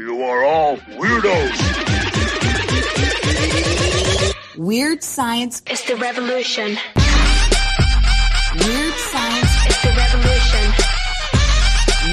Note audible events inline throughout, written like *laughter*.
You are all weirdos. Weird science is the revolution. Weird science is the revolution.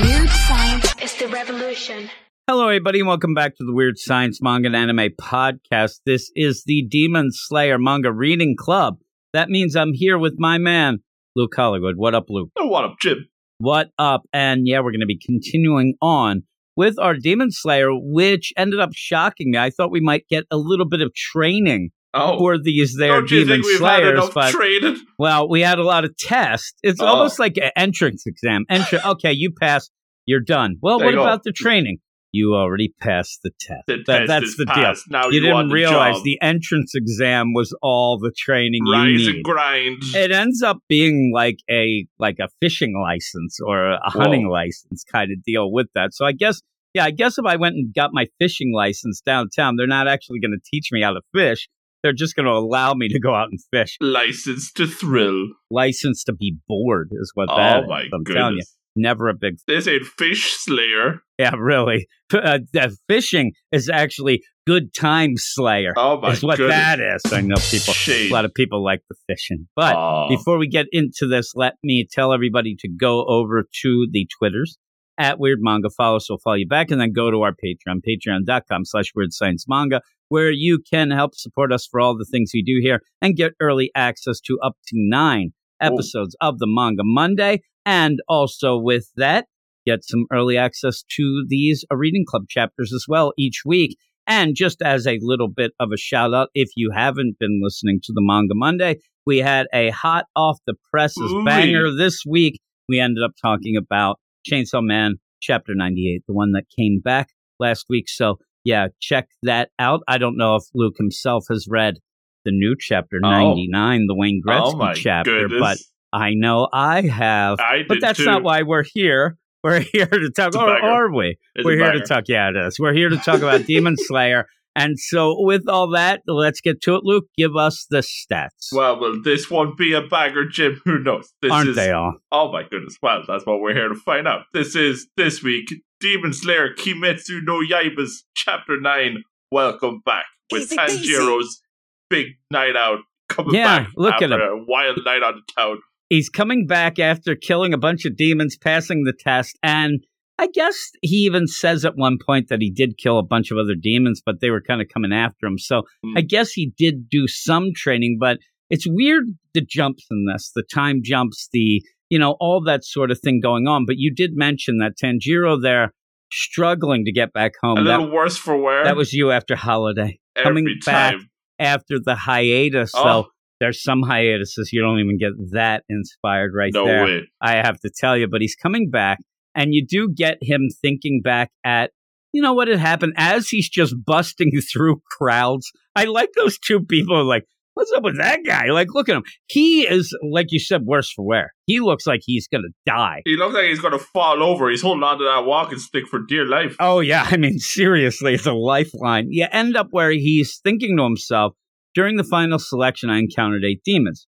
Weird science is the revolution. Hello, everybody, and welcome back to the Weird Science Manga and Anime Podcast. This is the Demon Slayer Manga Reading Club. That means I'm here with my man, Luke Hollywood. What up, Luke? Oh, what up, Jim? What up? And yeah, we're going to be continuing on with our Demon Slayer, which ended up shocking me. I thought we might get a little bit of training Oh, for these there don't you Demon Slayers, but training? well, we had a lot of tests. It's Oh. almost like an entrance exam. Entry, *laughs* okay, you pass, you're done. Well, There what you go. about the training? You already passed the test. The That- test that's is the passed. deal. Now you you didn't the realize job. the entrance exam was all the training you Rise need. and grind. It ends up being like a like a fishing license or a hunting license kind of deal with that. So I guess yeah, I guess if I went and got my fishing license downtown, they're not actually going to teach me how to fish. They're just going to allow me to go out and fish. License to thrill. License to be bored is what oh that oh is. my I'm telling you, goodness. Never a big This ain't Fish Slayer. yeah, really. Uh, fishing is actually good time slayer. Oh my is what goodness. that is. I know people. A lot of people like the fishing, but before we get into this, let me tell everybody to go over to the Twitters at Weird Manga. Follow us, we'll follow you back, and then go to our Patreon, patreon.com slash Weird Science Manga, where you can help support us for all the things we do here and get early access to up to nine episodes of the Manga Monday. And also with that, get some early access to these uh, reading club chapters as well each week. And just as a little bit of a shout out, if you haven't been listening to the Manga Monday, we had a hot off the presses Ooh-wee. banger this week. We ended up talking about Chainsaw Man chapter 98, the one that came back last week. So yeah, check that out. I don't know if Luke himself has read the new chapter Oh. 99, the Wayne Gretzky oh chapter, goodness. but I know I have. I but did that's too. not why we're here. *laughs* We're here to talk, It's or oh, are we? It's we're here to talk. Yeah, it is. We're here to talk about Demon *laughs* Slayer. And so, with all that, let's get to it. Luke, give us the stats. Well, will this one be a banger, Jim? *laughs* Who knows? This Aren't is, they all? Oh my goodness. Well, that's what we're here to find out. This is this week Demon Slayer Kimetsu no Yaiba's Chapter 9. Welcome back with Easy. Tanjiro's big night out coming Yeah, back look at after him. a wild night on the town. He's coming back after killing a bunch of demons, passing the test, and I guess he even says at one point that he did kill a bunch of other demons, but they were kind of coming after him. So Hmm. I guess he did do some training, but it's weird the jumps in this, the time jumps, the you know all that sort of thing going on. But you did mention that Tanjiro there struggling to get back home. a That, little worse for wear. that was you after holiday every coming back. after the hiatus. Oh. So there's some hiatuses you don't even get that inspired right No there. way. I have to tell you, but he's coming back, and you do get him thinking back at, you know, what had happened as he's just busting *laughs* through crowds. I like those two people, like, what's up with that guy? Like, look at him. He is, like you said, worse for wear. He looks like he's going to die. He looks like he's going to fall over. He's holding on to that walking stick for dear life. Oh, yeah. *laughs* I mean, seriously, it's a lifeline. You end up where he's thinking to himself, during the final selection, I encountered eight demons.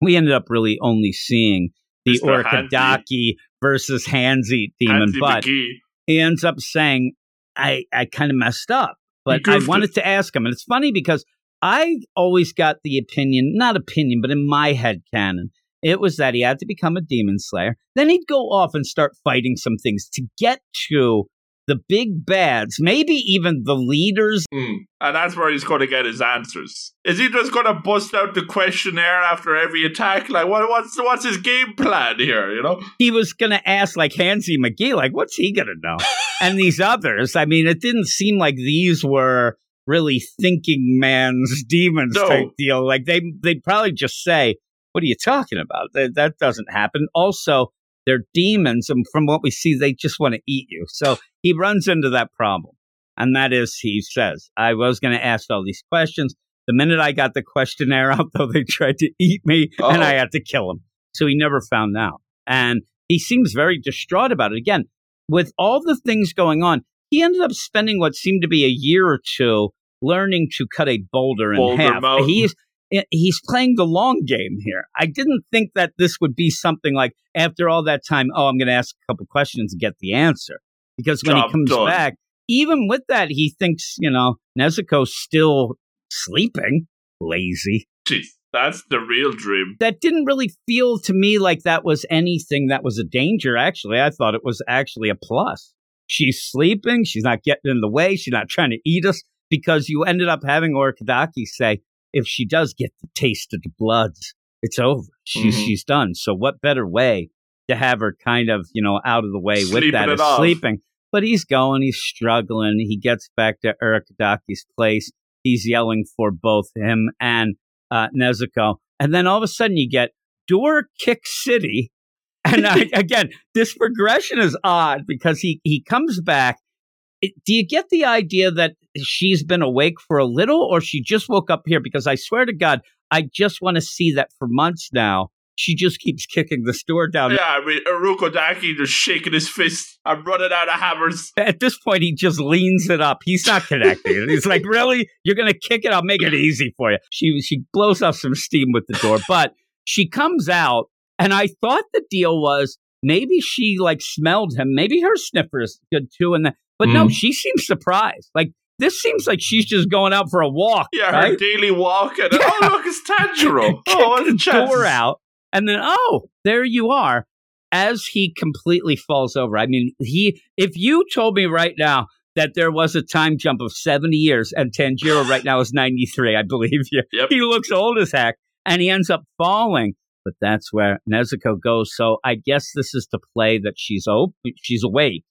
We ended up really only seeing the Mr. Urokodaki versus Handsy demon, Hansi but McGee. he ends up saying, I, I kind of messed up. But I wanted it. to ask him. And it's funny because I always got the opinion, not opinion, but in my head canon, it was that he had to become a demon slayer. Then he'd go off and start fighting some things to get to the big bads, maybe even the leaders. Mm. And that's where he's going to get his answers. Is he just going to bust out the questionnaire after every attack? Like, what, what's what's his game plan here? You know? He was going to ask, like, Hansi McGee, like, what's he going to know? *laughs* and these others, I mean, it didn't seem like these were really thinking man's demons No. type deal. Like, they, they'd probably just say, what are you talking about? That, that doesn't happen. Also, they're demons, and from what we see, they just want to eat you. So he runs into that problem. And that is, he says, I was going to ask all these questions. The minute I got the questionnaire *laughs* out, though, they tried to eat me and Oh. I had to kill him. So he never found out. And he seems very distraught about it. Again, with all the things going on, he ended up spending what seemed to be a year or two learning to cut a boulder in Boulder half. Mountain. He's he's playing the long game here. I didn't think that this would be something like after all that time, oh, I'm going to ask a couple questions and get the answer. Because when Job he comes done. back, even with that, he thinks, you know, Nezuko's still sleeping, lazy. Jeez, that's the real dream. That didn't really feel to me like that was anything that was a danger, actually. I thought it was actually a plus. She's sleeping. She's not getting in the way. She's not trying to eat us because you ended up having Urokodaki say, if she does get the taste of the bloods, it's over. She's Mhm. she's done. So what better way to have her kind of you know out of the way with Sleeping that it is off. sleeping. But he's going. He's struggling. He gets back to Urokodaki's place. He's yelling for both him and uh, Nezuko, and then all of a sudden you get Door Kick City. And I, *laughs* again, this progression is odd because he he comes back. Do you get the idea that she's been awake for a little, or she just woke up here? Because I swear to God, I just want to see that for months now. She just keeps kicking the store down. Yeah, I mean, Urokodaki just shaking his fist. I'm running out of hammers. At this point, he just leans it up. He's not connecting. *laughs* He's like, "Really? You're gonna kick it? I'll make it easy for you." She she blows off some steam with the door, but she comes out, and I thought the deal was maybe she like smelled him. Maybe her sniffer is good too, and that. But no, Mhm. she seems surprised. Like this seems like she's just going out for a walk. Yeah, her daily walk, and Yeah. oh look, it's Tanjiro. Kick *laughs* oh, what the a chance. door out, and then oh, there you are. As he completely falls over. I mean, he. If you told me right now that there was a time jump of seventy years and Tanjiro right now is ninety three, I believe you. Yep. He looks old as heck, and he ends up falling. But that's where Nezuko goes. So I guess this is the play that she's op- she's awake,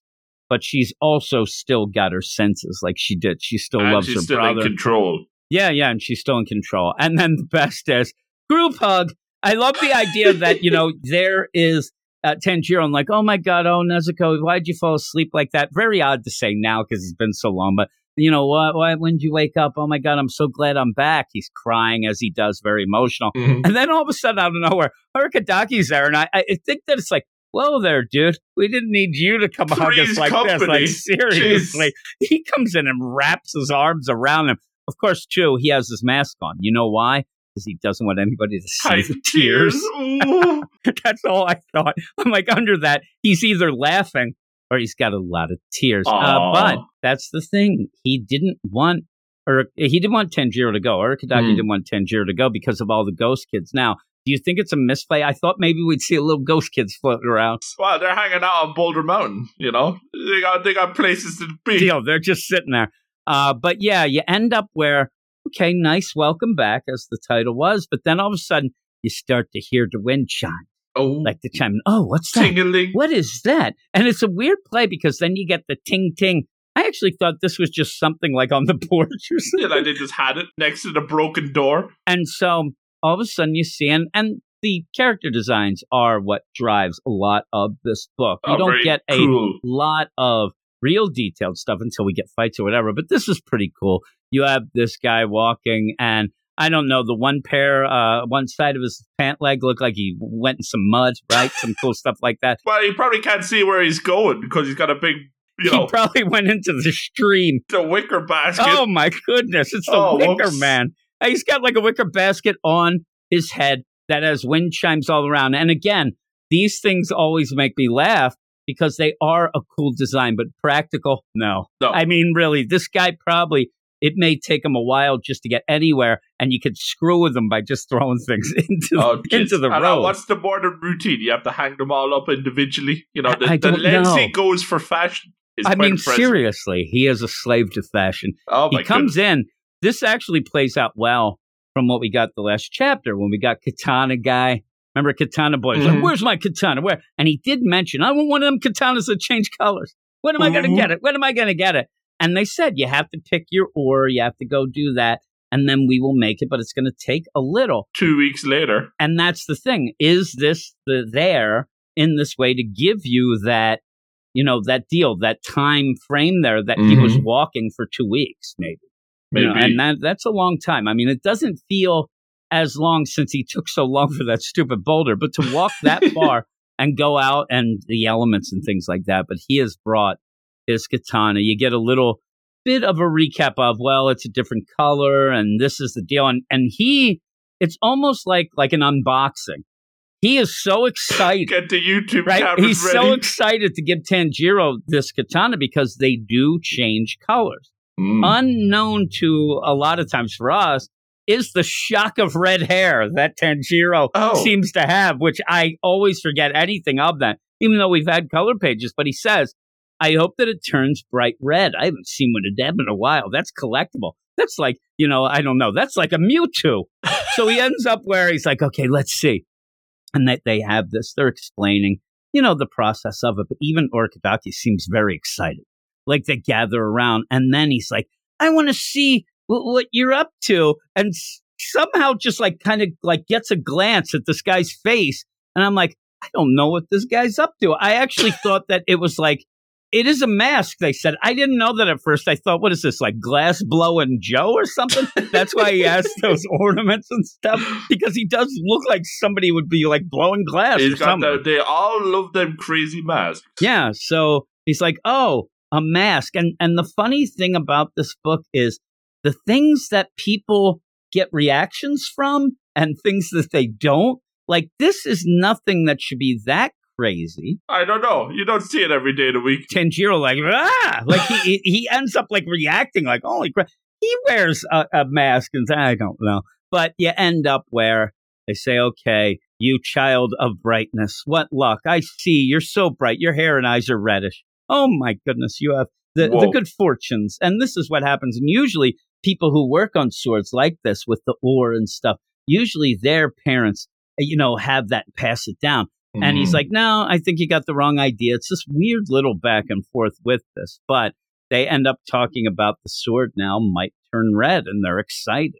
but she's also still got her senses like she did. She still And loves she's her still brother. in control. Yeah, yeah, and she's still in control. And then the best is group hug. I love the idea that, you know, *laughs* there is uh, Tanjiro and like, oh my God, oh Nezuko, why'd you fall asleep like that? Very odd to say now because it's been so long, but you know, why, why, when did you wake up? Oh my God, I'm so glad I'm back. He's crying as he does, very emotional. Mhm. And then all of a sudden, out of nowhere, Urokodaki's there. And I, I think that it's like, whoa there, dude. We didn't need you to come hug us Three's like this. Like, seriously. *laughs* He comes in and wraps his arms around him. Of course, too, he has his mask on. You know why? Because he doesn't want anybody to see Hide the tears. Ooh. *laughs* That's all I thought. I'm like, under that, he's either laughing or he's got a lot of tears. Uh, but that's the thing. He didn't want, or he didn't want Tanjiro to go. Urokodaki Hmm. didn't want Tanjiro to go because of all the ghost kids. Now, do you think it's a misplay? I thought maybe we'd see a little ghost kids floating around. Well, they're hanging out on Boulder Mountain. You know, they got they got places to be. deal. They're just sitting there. Uh, but yeah, you end up where, okay, nice welcome back, as the title was. But then all of a sudden, you start to hear the wind chime, Oh, like the chime. Oh, what's that? tingling. What is that? And it's a weird play because then you get the ting ting. I actually thought this was just something like on the *laughs* porch or Yeah, something. like they just had it next to the broken door. And so all of a sudden you see, and, and the character designs are what drives a lot of this book. You Oh, don't get a cool. lot of real detailed stuff until we get fights or whatever. But this is pretty cool. You have this guy walking, and I don't know the one pair, uh, one side of his pant leg looked like he went in some mud, right? some cool stuff like that. *laughs* Well, he probably can't see where he's going because he's got a big, you he know, probably *laughs* went into the stream. the wicker basket. Oh my goodness! It's the Oh, Wicker whoops. Man. Uh, He's got like a wicker basket on his head that has wind chimes all around. And again, these things always make me laugh because they are a cool design, but practical, no. No. I mean, really, this guy probably. It may take him a while just to get anywhere, and you could screw with him by just throwing *laughs* things into Oh, into the I road. What's the modern routine? You have to hang them all up individually. You know, the, I the Lenzi know. goes for fashion. is I mean, impressive. seriously, he is a slave to fashion. Oh my he comes goodness. in. This actually plays out well from what we got the last chapter when we got Katana guy. Remember Katana boy? Mhm. like, "Where's my katana? Where?" And he did mention, "I want one of them katanas that change colors. When am I going to get it? When am I going to get it?" And they said you have to pick your ore, you have to go do that, and then we will make it. But it's going to take a little. Two weeks later. And that's the thing. Is this the there in this way to give you that, you know, that deal, that time frame there that he was Mhm. walking for two weeks, maybe. Maybe. You know, and that that's a long time. I mean, it doesn't feel as long since he took so long for that stupid boulder, but to walk that *laughs* far and go out and the elements and things like that. But he has brought his katana. You get a little bit of a recap of well, it's a different color, and this is the deal. And and he, it's almost like like an unboxing he is so excited. Get the YouTube Right, he's ready. so excited to give Tanjiro this katana because they do change colors. Mm. Unknown to a lot of times for us is the shock of red hair that Tanjiro Oh. seems to have, which I always forget anything of that, even though we've had color pages. But he says, I hope that it turns bright red. I haven't seen one of them in a while. That's collectible. That's like, you know, I don't know. That's like a Mewtwo. *laughs* so he ends up where he's like, okay, let's see. And that they have this, they're explaining, you know, the process of it. But even Urokodaki seems very excited. Like they gather around. And then he's like, I want to see w- what you're up to. And s- somehow just like kind of like gets a glance at this guy's face. And I'm like, I don't know what this guy's up to. I actually *laughs* thought that it was like, it is a mask, they said. I didn't know that at first. I thought, what is this, like glass blowing Joe or something? That's why he has *laughs* those ornaments and stuff, because he does look like somebody would be like blowing glass He's or something. the, they all love them crazy masks. Yeah. So he's like, oh, a mask. And and the funny thing about this book is the things that people get reactions from and things that they don't. Like this is nothing that should be that crazy. I don't know. You don't see it every day of the week. Tanjiro like ah, like he he- ends up like reacting like holy crap. He wears a, a mask and I don't know, but you end up where they say, okay, you child of brightness, what luck! I see you're so bright. Your hair and eyes are reddish. Oh my goodness, you have the the good fortunes, and this is what happens. And usually, people who work on swords like this with the ore and stuff, usually their parents, you know, have that pass it down. And he's Mm. like, no, I think you got the wrong idea. It's this weird little back and forth with this. But they end up talking about the sword now might turn red and they're excited.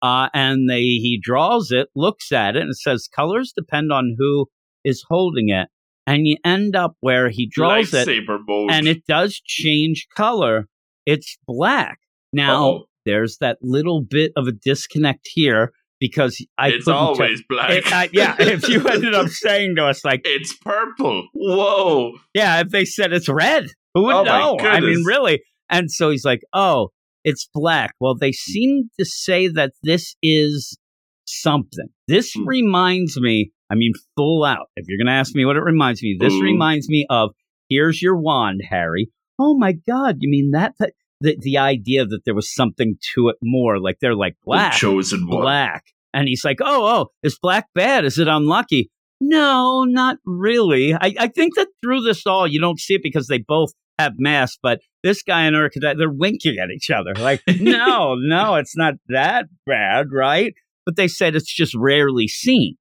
Uh, and they he draws it, looks at it, and it says colors depend on who is holding it. And you end up where he draws it mode. and it does change color. It's black. Now, Uh-oh. there's that little bit of a disconnect here because I it's couldn't tell- always black. it, I, yeah, if you *laughs* ended up saying to us like, it's purple. Whoa. yeah, if they said it's red, who would Oh, know? I mean, really. And so he's like, oh, it's black. Well, they seem to say that this is something. This Hmm. reminds me, I mean, full out. If you're going to ask me what it reminds me, this Ooh. reminds me of here's your wand, Harry. Oh my God, you mean that? that the, the idea that there was something to it more. Like they're like black The chosen one. black. And he's like, oh, oh, is black bad? Is it unlucky? No, not really. I, I think that through this all, you don't see it because they both have masks, but this guy and Urka, they're winking at each other. Like, no, *laughs* no, it's not that bad, right? But they said it's just rarely seen.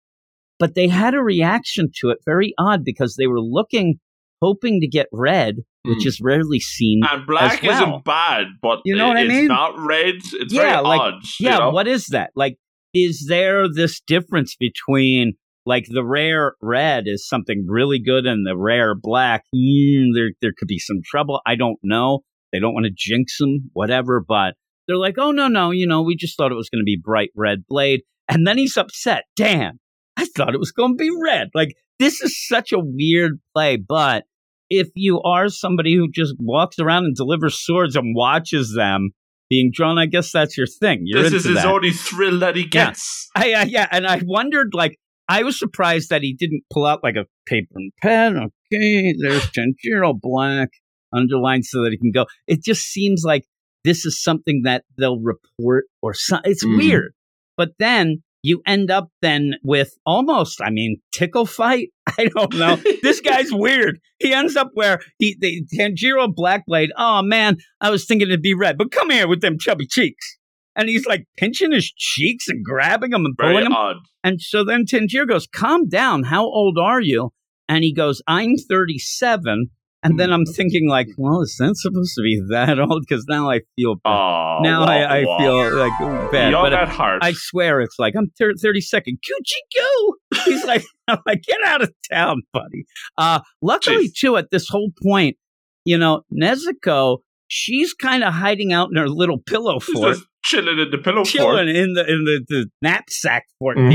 But they had a reaction to it very odd because they were looking, hoping to get red, which Hmm. is rarely seen. And black as well. isn't bad, but You know it- what I it's mean? not red. It's Yeah, very like- odd. yeah, you know? what is that? Like, is there this difference between like the rare red is something really good and the rare black? Mm, there, there could be some trouble. I don't know. They don't want to jinx them, whatever. But they're like, oh no, no, you know, we just thought it was going to be bright red blade, and then he's upset. Damn, I thought it was going to be red. Like this is such a weird play, but. If you are somebody who just walks around and delivers swords and watches them being drawn, I guess that's your thing. You're this is his that. only thrill that he Yeah. gets. I, I, yeah, and I wondered, like, I was surprised that he didn't pull out like a paper and pen. Okay, there's Tanjiro Black underlined so that he can go. It just seems like this is something that they'll report or something. It's Mhm. weird, but then you end up then with almost, I mean, tickle fight. *laughs* I don't know. this guy's weird. He ends up where he, the Tanjiro Blackblade. Oh man, I was thinking it'd be red, but come here with them chubby cheeks. And he's like pinching his cheeks and grabbing him and Very pulling them. odd. And so then Tanjiro goes, Calm down. How old are you? And he goes, I'm 37. And then I'm thinking, like, well, is that supposed to be that *laughs* old? Because now I feel bad. Oh, now I, I feel like bad. Young But at heart. I swear it's like, I'm thir- 32nd. Coochie goo. He's like, *laughs* I'm like, get out of town, buddy. Uh, luckily, Jeez. too, at this whole point, you know, Nezuko, she's kind of hiding out in her little pillow fort, just chilling in the pillow fort. chilling in the in the, the knapsack fort fort.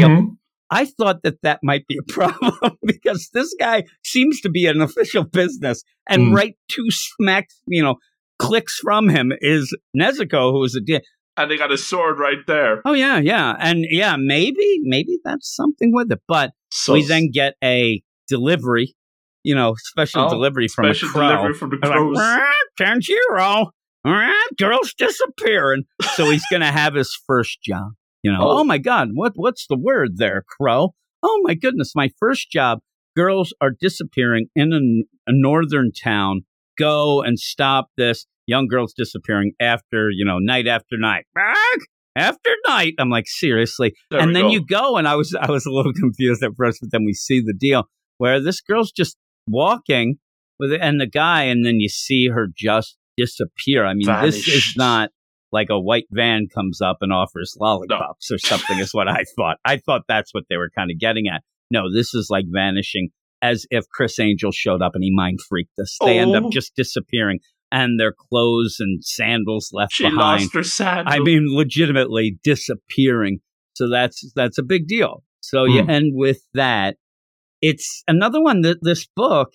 Deal. I thought that that might be a *laughs* problem because this guy seems to be an official business, and Mm. right two smacks, you know, clicks from him is Nezuko, who is a. De- and they got a sword right there. Oh yeah, yeah, and yeah, maybe maybe that's something with it. But So we then get a delivery, you know, special Oh, delivery from special a crow. delivery from the They're like, crows. "Ah, Tanjiro, girl's disappearing. So he's going to have his first job. You know, Oh. oh. my God, what what's the word there, crow? Oh my goodness, my first job. Girls are disappearing in a, a northern town. Go and stop this. Young girls disappearing after, you know, night after night. Back after night. I'm like, seriously There and then go. you go and i was i was a little *laughs* confused at first but then we see the deal where this girl's just walking with and the guy and then you see her just disappear i mean this is not like a white van comes up and offers *laughs* lollipops or something is what i thought i thought that's what they were kind of getting at no this is like vanishing as if Criss Angel showed up and he mind freaked us they end Oh. up just disappearing and their clothes and sandals left she behind lost her sandal. I mean, legitimately disappearing. So that's that's a big deal. So you Hmm. end with that. It's another one that this book.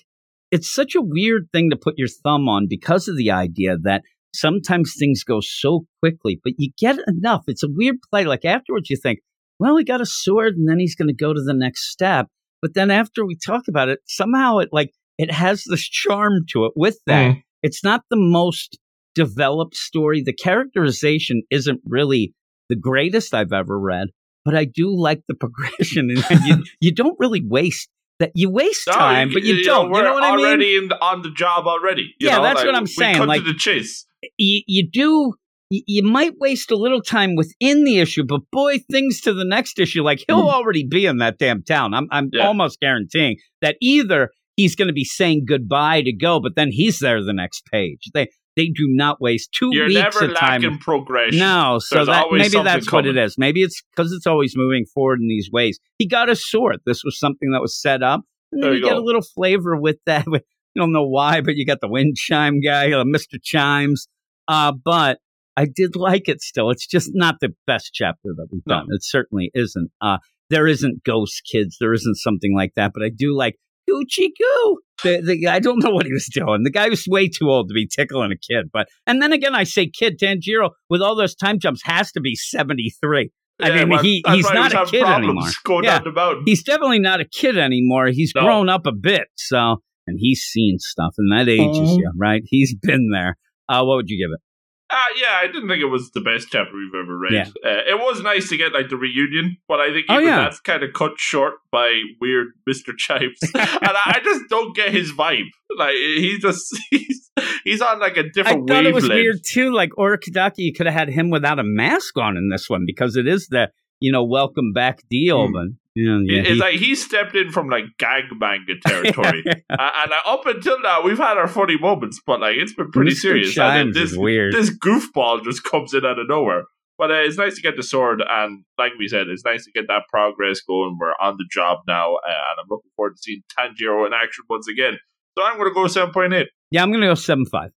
It's such a weird thing to put your thumb on because of the idea that sometimes things go so quickly, but you get enough. It's a weird play. Like afterwards, you think, well, he got a sword, and then he's going to go to the next step. But then after we talk about it, somehow it like it has this charm to it. With that, Mm. it's not the most developed story. The characterization isn't really the greatest I've ever read, but I do like the *laughs* progression. And you, you don't really waste that. You waste No, time, but you, know, don't. we're you know what I mean? already in the, on the job already. you Yeah, know, that's like, what I'm saying, like- to the chase. You, you do. You, you might waste a little time within the issue, but boy, things to the next issue, like he'll Mhm. already be in that damn town. I'm, I'm Yeah. almost guaranteeing that either he's going to be saying goodbye to go, but then he's there the next page. They they do not waste 2 You're weeks never of time. lacking progression. No, so There's that maybe that's what it is. Maybe it's because it's always moving forward in these ways. He got a sword. This was something that was set up, and There you, you get a little flavor with that. *laughs* You don't know why, but you got the wind chime guy, Mister Chimes. Uh, but I did like it. Still, it's just not the best chapter that we've No. done. It certainly isn't. Uh, there isn't ghost kids. There isn't something like that. But I do like Gucci Goo. The, the, I don't know what he was doing. The guy was way too old to be tickling a kid. But and then again, I say kid Tanjiro with all those time jumps has to be seventy three. I Yeah, mean, well, he, that's he's not was a kid anymore. Going Yeah. down the. He's definitely not a kid anymore. He's No. grown up a bit. So and he's seen stuff, and that ages you, right? He's been there. Uh, what would you give it? Uh, yeah, I didn't think it was the best chapter we've ever read. Yeah. Uh, it was nice to get like the reunion, but I think Oh, even yeah. that's kind of cut short by weird Mister Chimes, *laughs* and I, I just don't get his vibe. Like he's just *laughs* he's he's on like a different I thought it was weird too. Like Urokodaki, you could have had him without a mask on in this one because it is the you know welcome back deal. But yeah, it's he- like he stepped in from like gangbanga territory, *laughs* Uh, and uh, up until now we've had our funny moments, but like it's been pretty Mr. serious. And then this weird. this goofball just comes in out of nowhere. But uh, it's nice to get the sword, and like we said, it's nice to get that progress going. We're on the job now, uh, and I'm looking forward to seeing Tanjiro in action once again. So I'm going to go seven point eight. Yeah, I'm going to go seven five.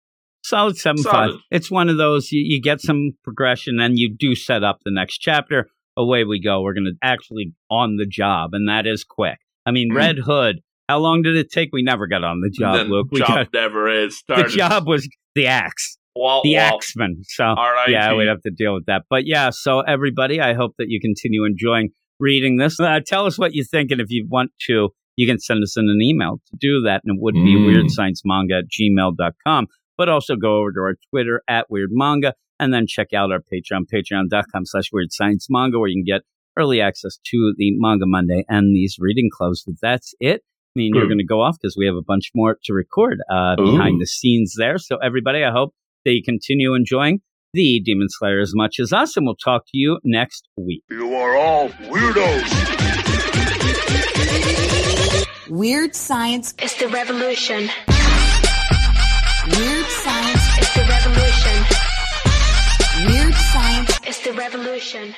Solid seven five. It's one of those you, you get some progression and you do set up the next chapter. Away we go. We're going to actually on the job, and that is quick. I mean, Mm. Red Hood. How long did it take? We never got on the job, Then Luke. We job got never is Started. the job was the axe, the axeman. So R.I.P. yeah, we'd have to deal with that. But yeah, so everybody, I hope that you continue enjoying reading this. Uh, tell us what you think, and if you want to, you can send us in an email to do that, and it would be Mm. weirdsciencemanga at gmail.com. But also go over to our Twitter at Weird Manga, and then check out our Patreon, patreon.com slash Weird Science Manga, where you can get early access to the Manga Monday and these reading clubs. But that's it. I mean, you're going to go off because we have a bunch more to record uh, behind the scenes there. So everybody, I hope that you continue enjoying the Demon Slayer as much as us, and we'll talk to you next week. You are all weirdos. Weird science. is the revolution. Weird It's the revolution. Weird science. It's the revolution.